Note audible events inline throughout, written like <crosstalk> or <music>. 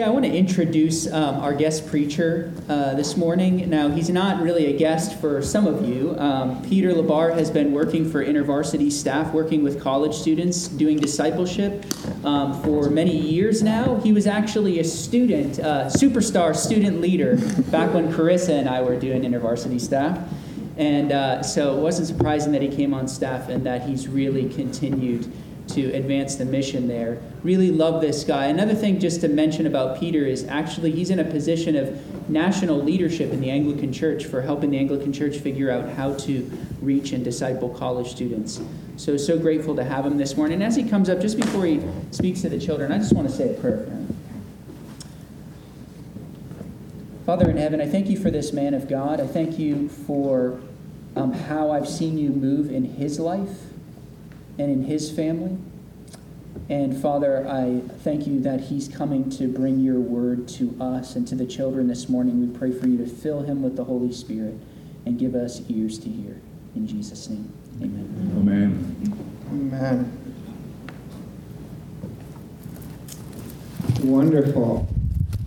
Yeah, I want to introduce um, our guest preacher uh, this morning. Now, he's not really a guest for some of you. Um, Peter Labar has been working for InterVarsity staff, working with college students, doing discipleship um, for many years now. He was actually a student, uh, superstar student leader, back when Carissa and I were doing InterVarsity staff. And uh, so it wasn't surprising that he came on staff and that he's really continued to advance the mission there. Really love this guy. Another thing just to mention about Peter is actually he's in a position of national leadership in the Anglican Church for helping the Anglican Church figure out how to reach and disciple college students. So, so grateful to have him this morning. And as he comes up, just before he speaks to the children, I just want to say a prayer. Father in heaven, I thank you for this man of God. I thank you for um, how I've seen you move in his life and in his family. And Father, I thank you that he's coming to bring your word to us and to the children this morning. We pray for you to fill him with the Holy Spirit and give us ears to hear. In Jesus' name, amen. Amen. Amen. Wonderful.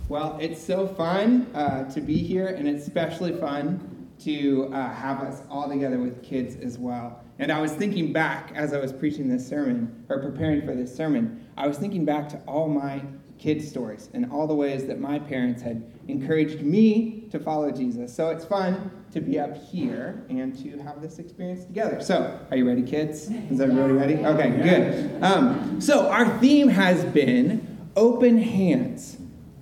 Well, it's so fun uh, to be here, and it's especially fun to uh, have us all together with kids as well. And I was thinking back as I was preaching this sermon, or preparing for this sermon, I was thinking back to all my kids' stories and all the ways that my parents had encouraged me to follow Jesus. So it's fun to be up here and to have this experience together. So, are you ready, kids? Is everybody ready? Okay, good. Um, so, our theme has been open hands,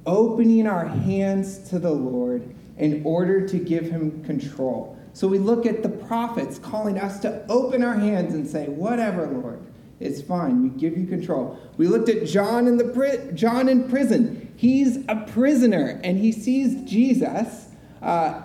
opening our hands to the Lord in order to give Him control. So we look at the prophets calling us to open our hands and say, "Whatever, Lord, it's fine. We give you control." We looked at John in the pri- John in prison. He's a prisoner and he sees Jesus uh,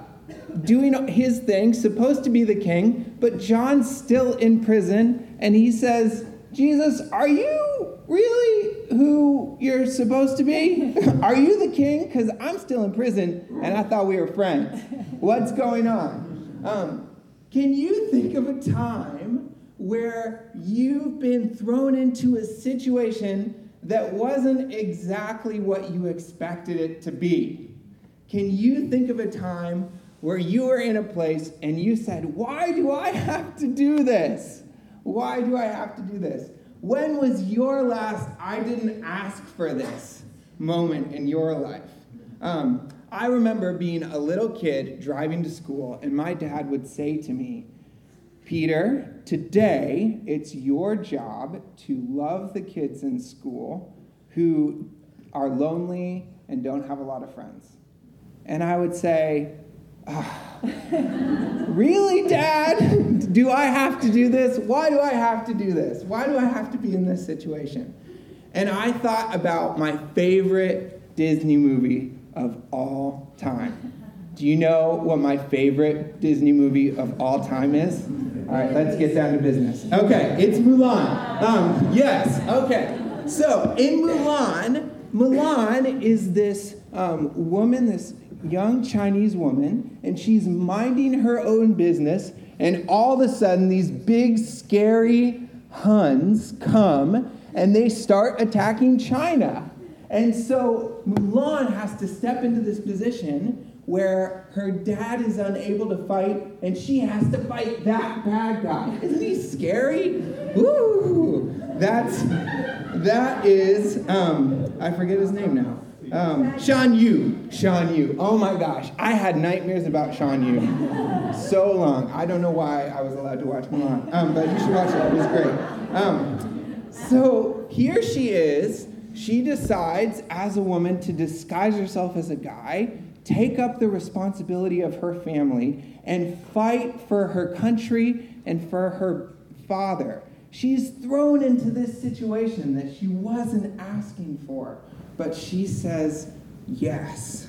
doing his thing, supposed to be the king, but John's still in prison, and he says, "Jesus, are you really who you're supposed to be? <laughs> Are you the king? Because I'm still in prison and I thought we were friends. What's going on? Um, can you think of a time where you've been thrown into a situation that wasn't exactly what you expected it to be? Can you think of a time where you were in a place and you said, Why do I have to do this? Why do I have to do this? When was your last I didn't ask for this moment in your life? Um, I remember being a little kid driving to school, and my dad would say to me, Peter, today it's your job to love the kids in school who are lonely and don't have a lot of friends. And I would say, oh, <laughs> Really, Dad? Do I have to do this? Why do I have to do this? Why do I have to be in this situation? And I thought about my favorite Disney movie of all time. Do you know what my favorite Disney movie of all time is? All right, let's get down to business. Okay, it's Mulan. Um, yes, okay. So in Mulan, Mulan is this um, woman, this young Chinese woman, and she's minding her own business, and all of a sudden, these big, scary Huns come and they start attacking China. And so Mulan has to step into this position where her dad is unable to fight and she has to fight that bad guy. Isn't he scary? Ooh, that's that is um, I forget his name now. Um, Shan Yu. Shan Yu. Oh my gosh, I had nightmares about Shan Yu so long. I don't know why I was allowed to watch Mulan, um, but you should watch it. It was great. Um, so here she is she decides as a woman to disguise herself as a guy, take up the responsibility of her family, and fight for her country and for her father. She's thrown into this situation that she wasn't asking for, but she says yes.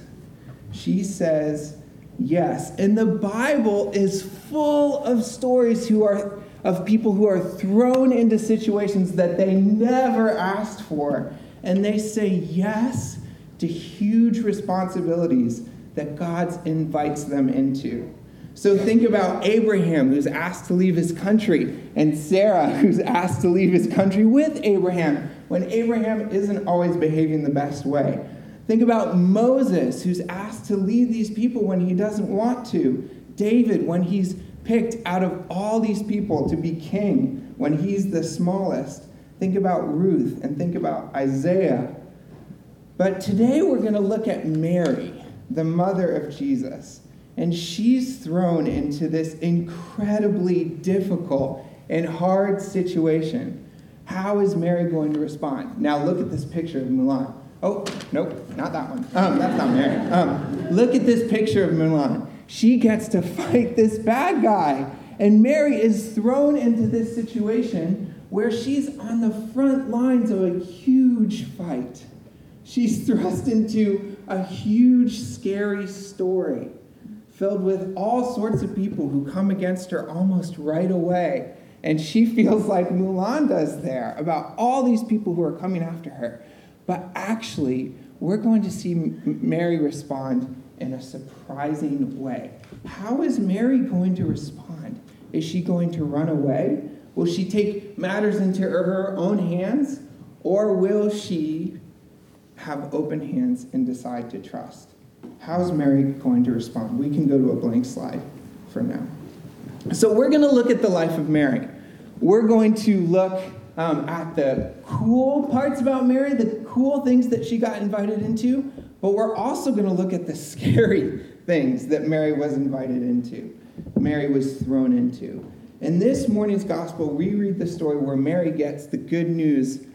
She says yes. And the Bible is full of stories who are of people who are thrown into situations that they never asked for and they say yes to huge responsibilities that God invites them into. So think about Abraham, who's asked to leave his country, and Sarah, who's asked to leave his country with Abraham when Abraham isn't always behaving the best way. Think about Moses, who's asked to lead these people when he doesn't want to. David, when he's picked out of all these people to be king, when he's the smallest. Think about Ruth and think about Isaiah. But today we're going to look at Mary, the mother of Jesus. And she's thrown into this incredibly difficult and hard situation. How is Mary going to respond? Now look at this picture of Mulan. Oh, nope, not that one. Um, that's not Mary. Um, look at this picture of Mulan. She gets to fight this bad guy. And Mary is thrown into this situation where she's on the front lines of a huge fight. She's <laughs> thrust into a huge, scary story filled with all sorts of people who come against her almost right away. And she <laughs> feels like Mulan does there about all these people who are coming after her. But actually, we're going to see Mary respond in a surprising way. How is Mary going to respond? Is she going to run away? Will she take matters into her own hands? Or will she have open hands and decide to trust? How's Mary going to respond? We can go to a blank slide for now. So, we're going to look at the life of Mary. We're going to look um, at the cool parts about Mary, the cool things that she got invited into, but we're also going to look at the scary <laughs> things that Mary was invited into, Mary was thrown into. In this morning's gospel, we read the story where Mary gets the good news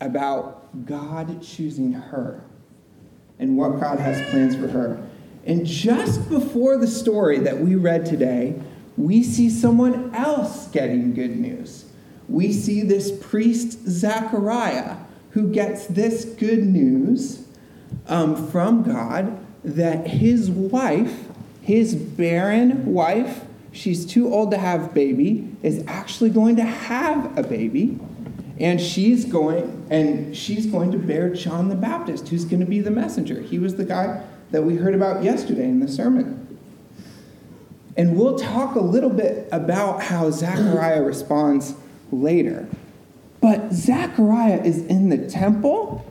about God choosing her and what God has plans for her. And just before the story that we read today, we see someone else getting good news we see this priest Zechariah who gets this good news um, from God that his wife, his barren wife, she's too old to have baby, is actually going to have a baby. And she's going and she's going to bear John the Baptist, who's going to be the messenger. He was the guy that we heard about yesterday in the sermon. And we'll talk a little bit about how Zechariah responds later. But Zechariah is in the temple,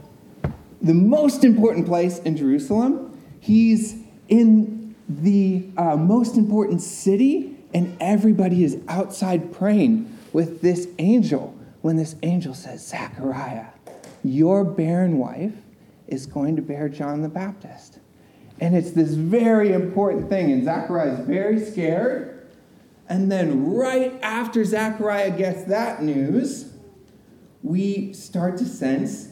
the most important place in Jerusalem. He's in the uh, most important city, and everybody is outside praying with this angel when this angel says, Zechariah, your barren wife is going to bear John the Baptist. And it's this very important thing, and Zechariah is very scared and then, right after Zechariah gets that news, we start to sense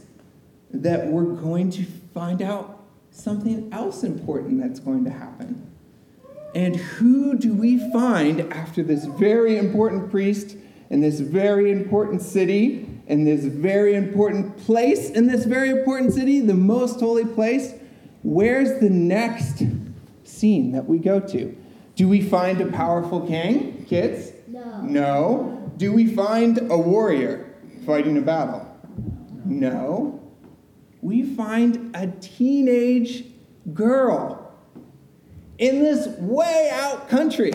that we're going to find out something else important that's going to happen. And who do we find after this very important priest in this very important city, in this very important place, in this very important city, the most holy place? Where's the next scene that we go to? Do we find a powerful king, kids? No. No. Do we find a warrior fighting a battle? No. We find a teenage girl in this way out country.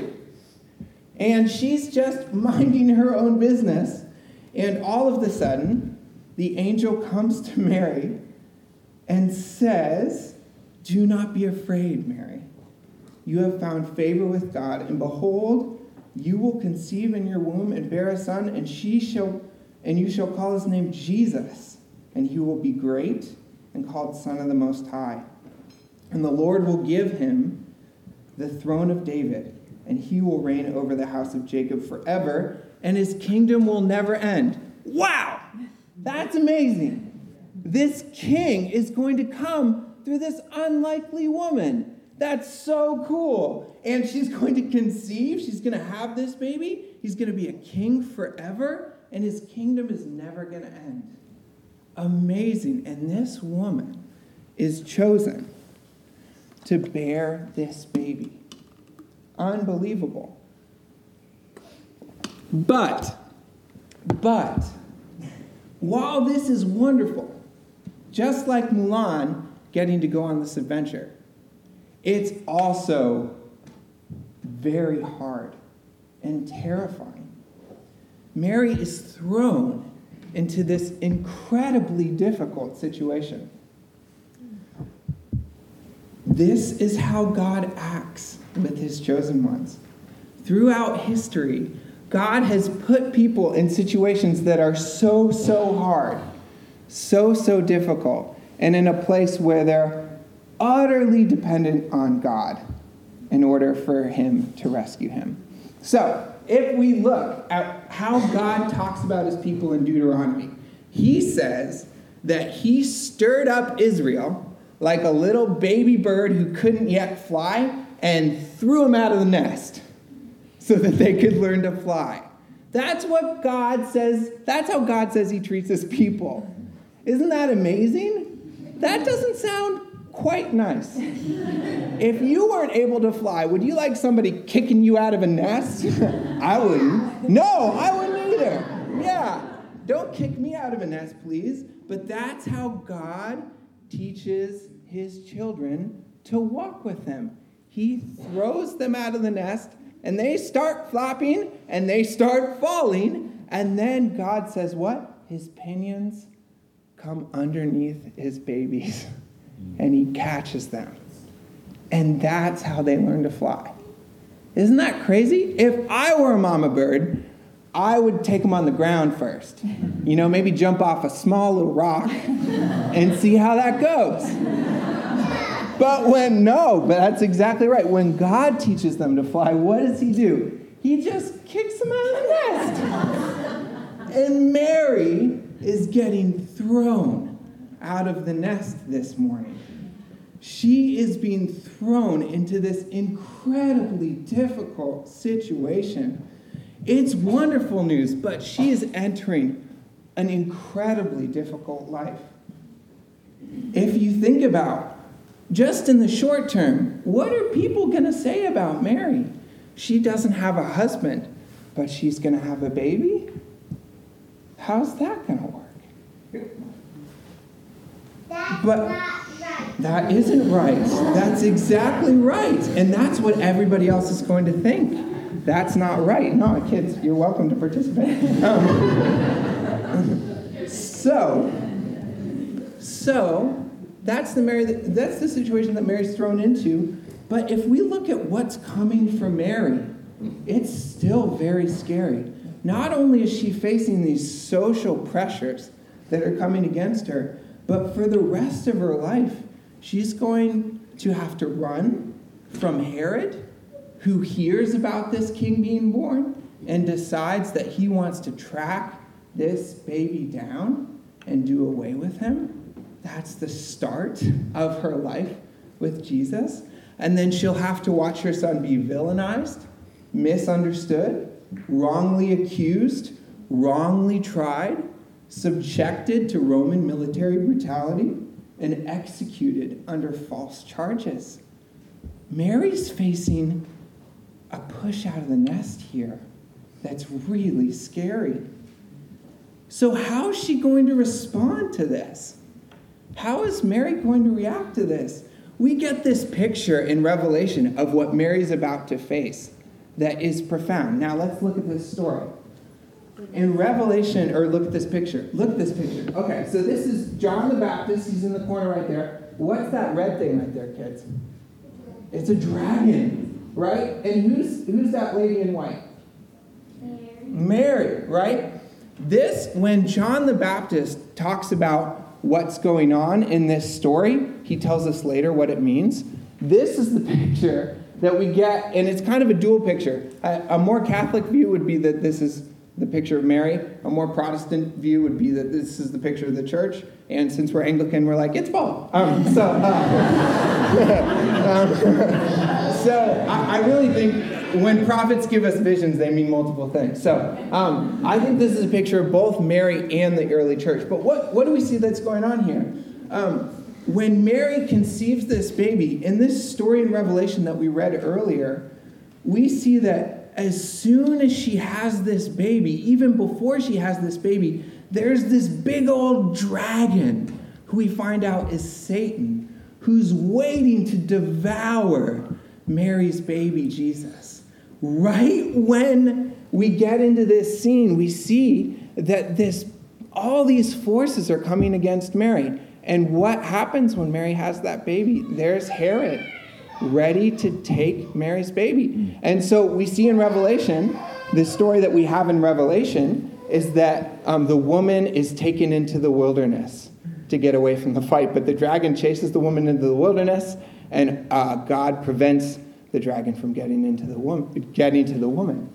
And she's just minding her own business. And all of a sudden, the angel comes to Mary and says, Do not be afraid, Mary you have found favor with God, and behold, you will conceive in your womb and bear a son, and she shall and you shall call his name Jesus, and he will be great and called Son of the Most High. And the Lord will give him the throne of David, and he will reign over the house of Jacob forever, and his kingdom will never end. Wow! That's amazing. This king is going to come through this unlikely woman. That's so cool. And she's going to conceive. She's going to have this baby. He's going to be a king forever, and his kingdom is never going to end. Amazing. And this woman is chosen to bear this baby. Unbelievable. But, but, while this is wonderful, just like Mulan getting to go on this adventure, it's also very hard and terrifying. Mary is thrown into this incredibly difficult situation. This is how God acts with his chosen ones. Throughout history, God has put people in situations that are so, so hard, so, so difficult, and in a place where they're utterly dependent on God in order for him to rescue him. So, if we look at how God talks about his people in Deuteronomy, he says that he stirred up Israel like a little baby bird who couldn't yet fly and threw him out of the nest <laughs> so that they could learn to fly. That's what God says, that's how God says he treats his people. Isn't that amazing? That doesn't sound quite nice. <laughs> if you weren't able to fly, would you like somebody kicking you out of a nest? <laughs> I wouldn't. No, I wouldn't either. Yeah. Don't kick me out of a nest, please. But that's how God teaches his children to walk with him. He throws them out of the nest and they start flopping and they start falling. And then God says, What? His pinions come underneath his babies mm. and he catches them. And that's how they learn to fly. Isn't that crazy? If I were a mama bird, I would take them on the ground first. You know, maybe jump off a small little rock <laughs> and see how that goes. But when, no, but that's exactly right. When God teaches them to fly, what does He do? He just kicks them out of the nest. And Mary is getting thrown out of the nest this morning. She is being thrown into this incredibly difficult situation. It's wonderful news, but she is entering an incredibly difficult life. If you think about just in the short term, what are people going to say about Mary? She doesn't have a husband, but she's going to have a baby? How's that going to work? That's But- not right. That isn't right. That's exactly right. And that's what everybody else is going to think. That's not right. No, kids, you're welcome to participate. <laughs> Um, so, so that's the Mary. That's the situation that Mary's thrown into. But if we look at what's coming for Mary, it's still very scary. Not only is she facing these social pressures that are coming against her, but for the rest of her life, she's going to have to run from Herod, who hears about this king being born and decides that he wants to track this baby down and do away with him. That's the start of her life with Jesus. And then she'll have to watch her son be villainized, misunderstood, wrongly accused, wrongly tried, subjected to Roman military brutality, and executed under false charges. Mary's facing a push out of the nest here that's really scary. So, how is she going to respond to this? How is Mary going to react to this? We get this picture in Revelation of what Mary's about to face that is profound. Now, let's look at this story. In Revelation, or look at this picture. Look at this picture. Okay, so this is John the Baptist. He's in the corner right there. What's that red thing right there, kids? It's a dragon, right? And who's who's that lady in white? Mary, right? This, when John the Baptist talks about what's going on in this story, he tells us later what it means. This is the <laughs> picture that we get, and it's kind of a dual picture. A, a more Catholic view would be that this is the picture of Mary. A more Protestant view would be that this is the picture of the church. And since we're Anglican, we're like, it's both. Um, so, uh, <laughs> um, <laughs> so I, I really think when prophets give us visions, they mean multiple things. So um, I think this is a picture of both Mary and the early church. But what, what do we see that's going on here? Um, when Mary conceives this baby, in this story in Revelation that we read earlier, we see that as soon as she has this baby, even before she has this baby, there's this big old dragon who we find out is Satan, who's waiting to devour Mary's baby Jesus. Right when we get into this scene, we see that this all these forces are coming against Mary. And what happens when Mary has that baby? There's Herod ready to take Mary's baby. And so we see in Revelation, the story that we have in Revelation is that um, the woman is taken into the wilderness to get away from the fight. But the dragon chases the woman into the wilderness, and uh, God prevents the dragon from getting into the woman, getting to the woman.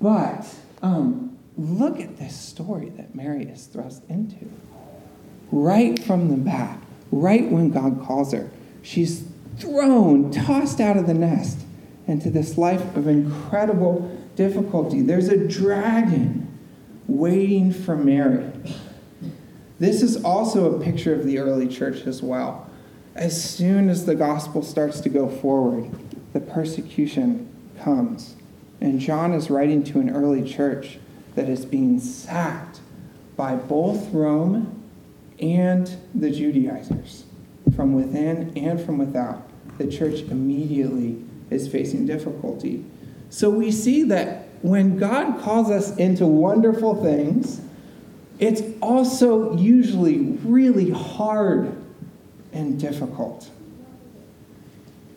But um, look at this story that Mary is thrust into. Right from the back, right when God calls her, she's thrown, tossed out of the nest into this life of incredible difficulty. There's a dragon waiting for Mary. This is also a picture of the early church as well. As soon as the gospel starts to go forward, the persecution comes. And John is writing to an early church that is being sacked by both Rome and the Judaizers from within and from without. The church immediately is facing difficulty. So we see that when God calls us into wonderful things, it's also usually really hard and difficult.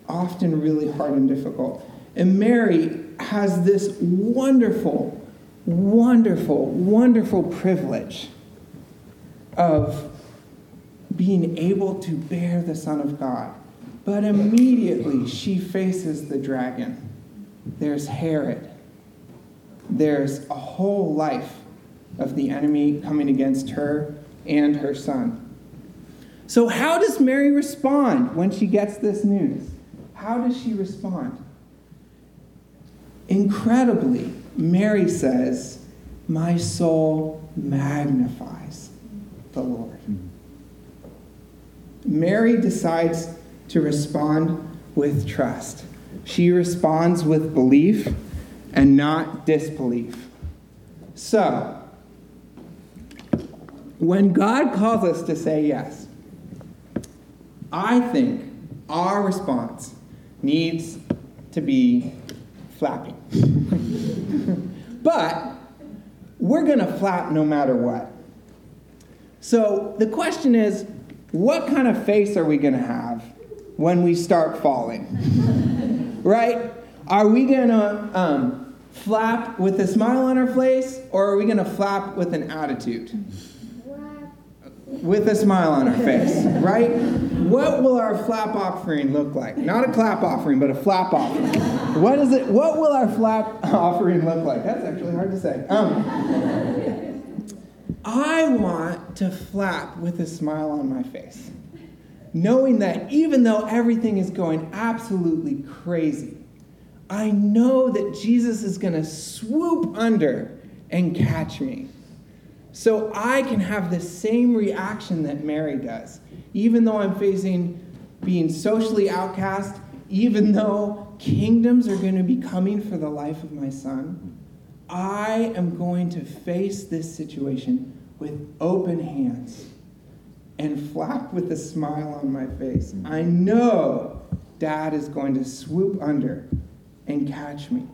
Often really hard and difficult. And Mary has this wonderful, wonderful, wonderful privilege of being able to bear the Son of God. But immediately she faces the dragon. There's Herod. There's a whole life of the enemy coming against her and her son. So, how does Mary respond when she gets this news? How does she respond? Incredibly, Mary says, My soul magnifies the Lord. Hmm. Mary decides to respond with trust. She responds with belief and not disbelief. So, when God calls us to say yes, I think our response needs to be flapping. <laughs> but we're going to flap no matter what. So the question is what kind of face are we going to have when we start falling? <laughs> right? Are we going to um, flap with a smile on our face or are we going to flap with an attitude? With a smile on our face, right? What will our flap offering look like? Not a clap offering, but a flap offering. What is it? What will our flap <laughs> offering look like? That's actually hard to say. Um, I want to flap with a smile on my face, knowing that even though everything is going absolutely crazy, I know that Jesus is going to swoop under and catch me. So I can have the same reaction that Mary does. Even though I'm facing being socially outcast, even though kingdoms are going to be coming for the life of my son, I am going to face this situation with open hands and flap with a smile on my face. I know dad is going to swoop under and catch me.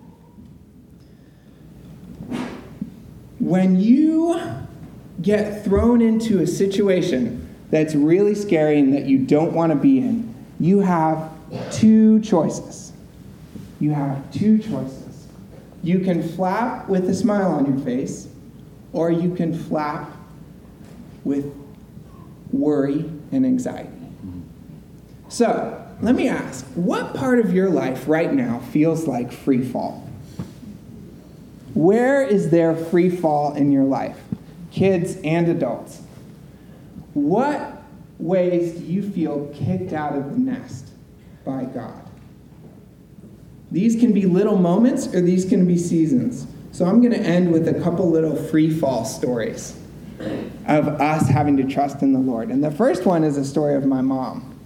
When you get thrown into a situation that's really scary and that you don't want to be in, you have two choices. You have two choices. You can flap with a smile on your face, or you can flap with worry and anxiety. So, let me ask what part of your life right now feels like free fall? Where is there free fall in your life? kids and adults. What ways do you feel kicked out of the nest by God? These can be little moments or these can be seasons. So I'm going to end with a couple little free fall stories of us having to trust in the Lord. And the first one is a story of my mom.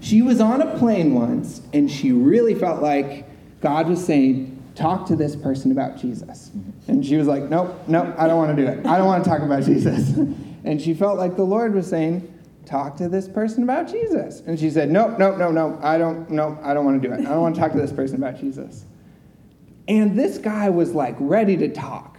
She was on a plane once and she really felt like God was saying, Talk to this person about Jesus. And she was like, Nope, nope, I don't want to do it. I don't want to talk about Jesus. <laughs> And she felt like the Lord was saying, Talk to this person about Jesus. And she said, Nope, nope, no, no, I don't, no, I don't want to do it. I don't want to talk to this person about Jesus. And this guy was like ready to talk.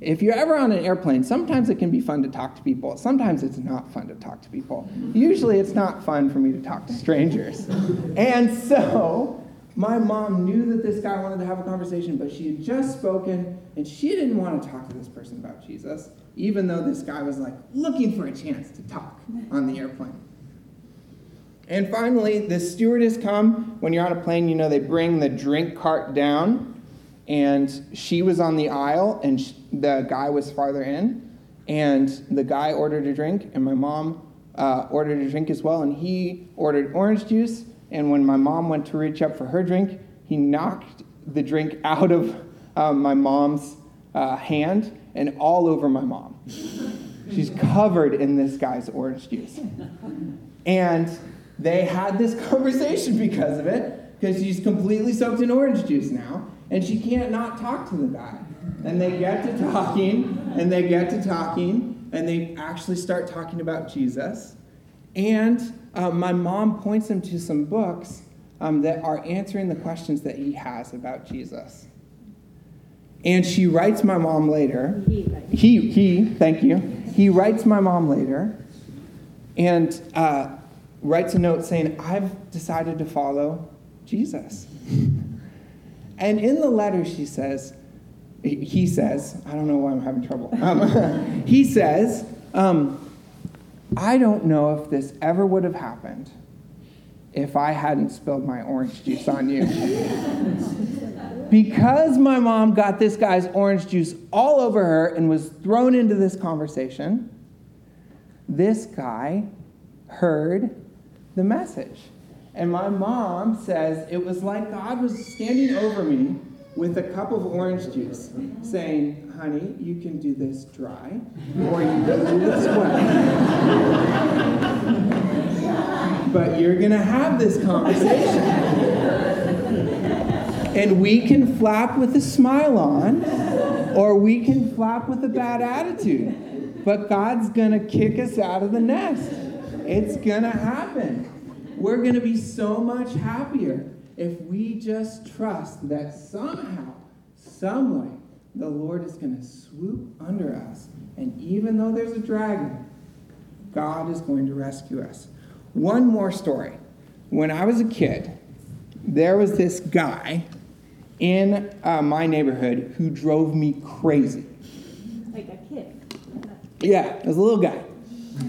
if you're ever on an airplane, sometimes it can be fun to talk to people. Sometimes it's not fun to talk to people. Usually it's not fun for me to talk to strangers. And so my mom knew that this guy wanted to have a conversation, but she had just spoken and she didn't want to talk to this person about Jesus, even though this guy was like looking for a chance to talk on the airplane. And finally, the stewardess come. When you're on a plane, you know they bring the drink cart down and she was on the aisle and the guy was farther in and the guy ordered a drink and my mom uh, ordered a drink as well and he ordered orange juice and when my mom went to reach up for her drink he knocked the drink <laughs> out of uh, my mom's uh, hand and all over my mom. She's covered in this guy's orange juice. And they had this <laughs> conversation because of it because she's completely soaked in orange juice now and she can't not talk to the guy. And they get to talking, and they get to talking, and they actually start talking about Jesus. And um, my mom points him to some books um, that are answering the questions that he has about Jesus. And she writes my mom later. He, he, he thank you. He writes my mom later and uh, writes a note saying, I've decided to follow Jesus. And in the letter, she says, he says, I don't know why I'm having trouble. <laughs> Um, he says, um, I don't know if this ever would have happened if I hadn't spilled my orange juice on you. <laughs> because my mom got this guy's orange juice all over her and was thrown into this conversation, this guy heard the message. And my mom says it was like God was standing over me with a cup of orange juice, saying, Honey, you can do this dry, or you can do this wet. but you're going to have this conversation. and we can flap with a smile on, or we can flap with a bad attitude. But God's going to kick us out of the nest. It's going to happen. We're going to be so much happier if we just trust that somehow, some way, the Lord is going to swoop under us. And even though there's a dragon, God is going to rescue us. One more story. When I was a kid, there was this guy in uh, my neighborhood who drove me crazy. Like a kid. Yeah, was a little guy.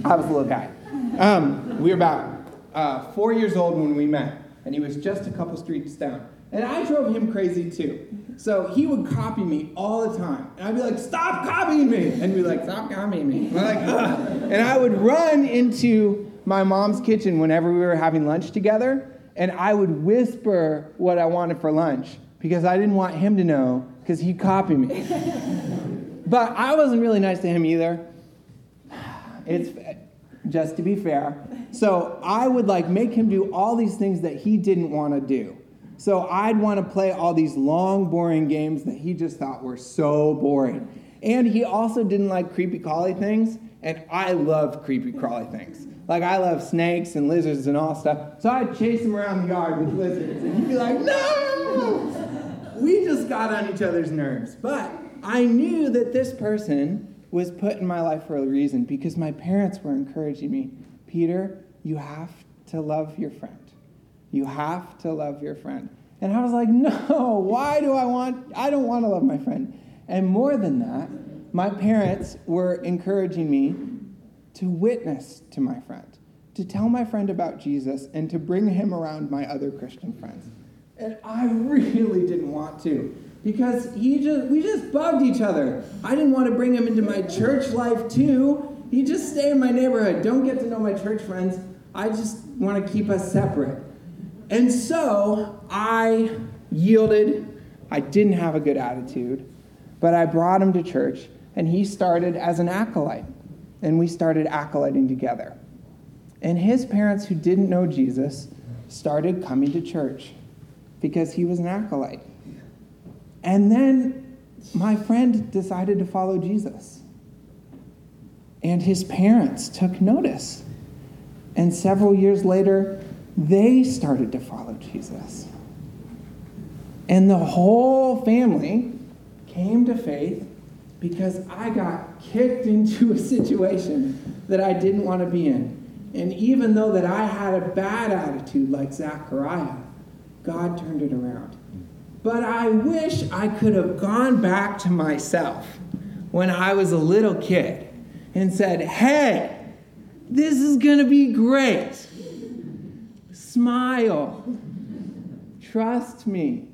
I was a little guy. Um, we were about uh, four years old when we met, and he was just a couple streets down. And I drove him crazy too. So he would copy me all the time. And I'd be like, stop copying me. And he'd be like, stop copying me. And, like, and I would run into my mom's kitchen whenever we were having lunch together, and I would whisper what I wanted for lunch because I didn't want him to know because he'd copy me. <laughs> but I wasn't really nice to him either. It's just to be fair. So I would like make him do all these things that he didn't want to do. So I'd want to play all these long, boring games that he just thought were so boring. And he also didn't like creepy crawly things, and I love creepy crawly things. Like I love snakes and lizards and all stuff. So I'd chase him around the yard with lizards, and he'd be like, "No!" We just got on each other's nerves. But I knew that this person was put in my life for a reason because my parents were encouraging me Peter, you have to love your friend. You have to love your friend. And I was like, no, why do I want, I don't want to love my friend. And more than that, my parents were encouraging me to witness to my friend, to tell my friend about Jesus, and to bring him around my other Christian friends. And I really didn't want to because he just we just bugged each other. I didn't want to bring him into my church life too. He just stay in my neighborhood. Don't get to know my church friends. I just want to keep us separate. And so I yielded. I didn't have a good attitude, but I brought him to church, and he started as an acolyte, and we started acolyting together. And his parents, who didn't know Jesus, started coming to church because he was an acolyte. And then my friend decided to follow Jesus. And his parents took notice. And several years later, they started to follow Jesus. And the whole family came to faith because I got kicked into a situation that I didn't want to be in. And even though that I had a bad attitude like Zechariah, God turned it around. But I wish I could have gone back to myself when I was a little kid and said, hey, this is going to be great. Smile. Trust me.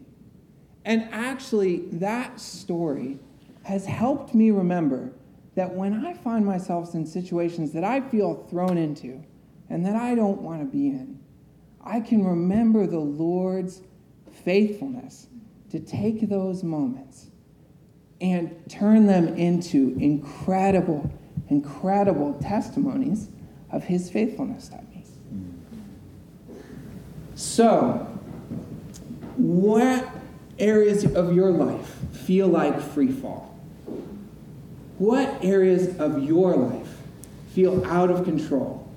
And actually, that story has helped me remember that when I find myself in situations that I feel thrown into and that I don't want to be in, I can remember the Lord's faithfulness to take those moments and turn them into incredible, incredible testimonies of His faithfulness to me. So, what areas of your life feel like free fall? What areas of your life feel out of control?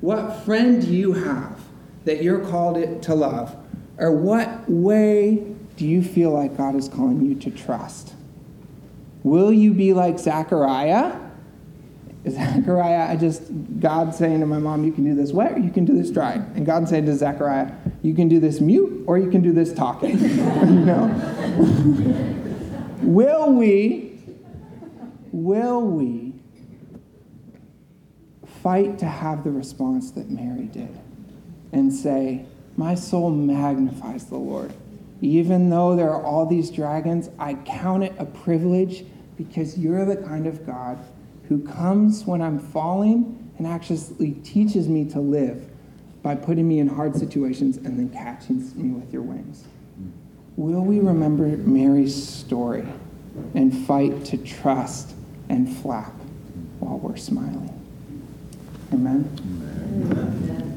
What friend do you have that you're called to love? Or what way do you feel like God is calling you to trust? Will you be like Zechariah? Zechariah, I just, God saying to my mom, you can do this wet or you can do this dry. And God saying to Zechariah, you can do this mute or you can do this talking. <laughs> you know? will we, will we fight to have the response that Mary did and say, my soul magnifies the Lord. Even though there are all these dragons, I count it a privilege because you're the kind of God who comes when I'm falling and actually teaches me to live by putting me in hard situations and then catching me with your wings. Will we remember Mary's story and fight to trust and flap while we're smiling? Amen. Amen.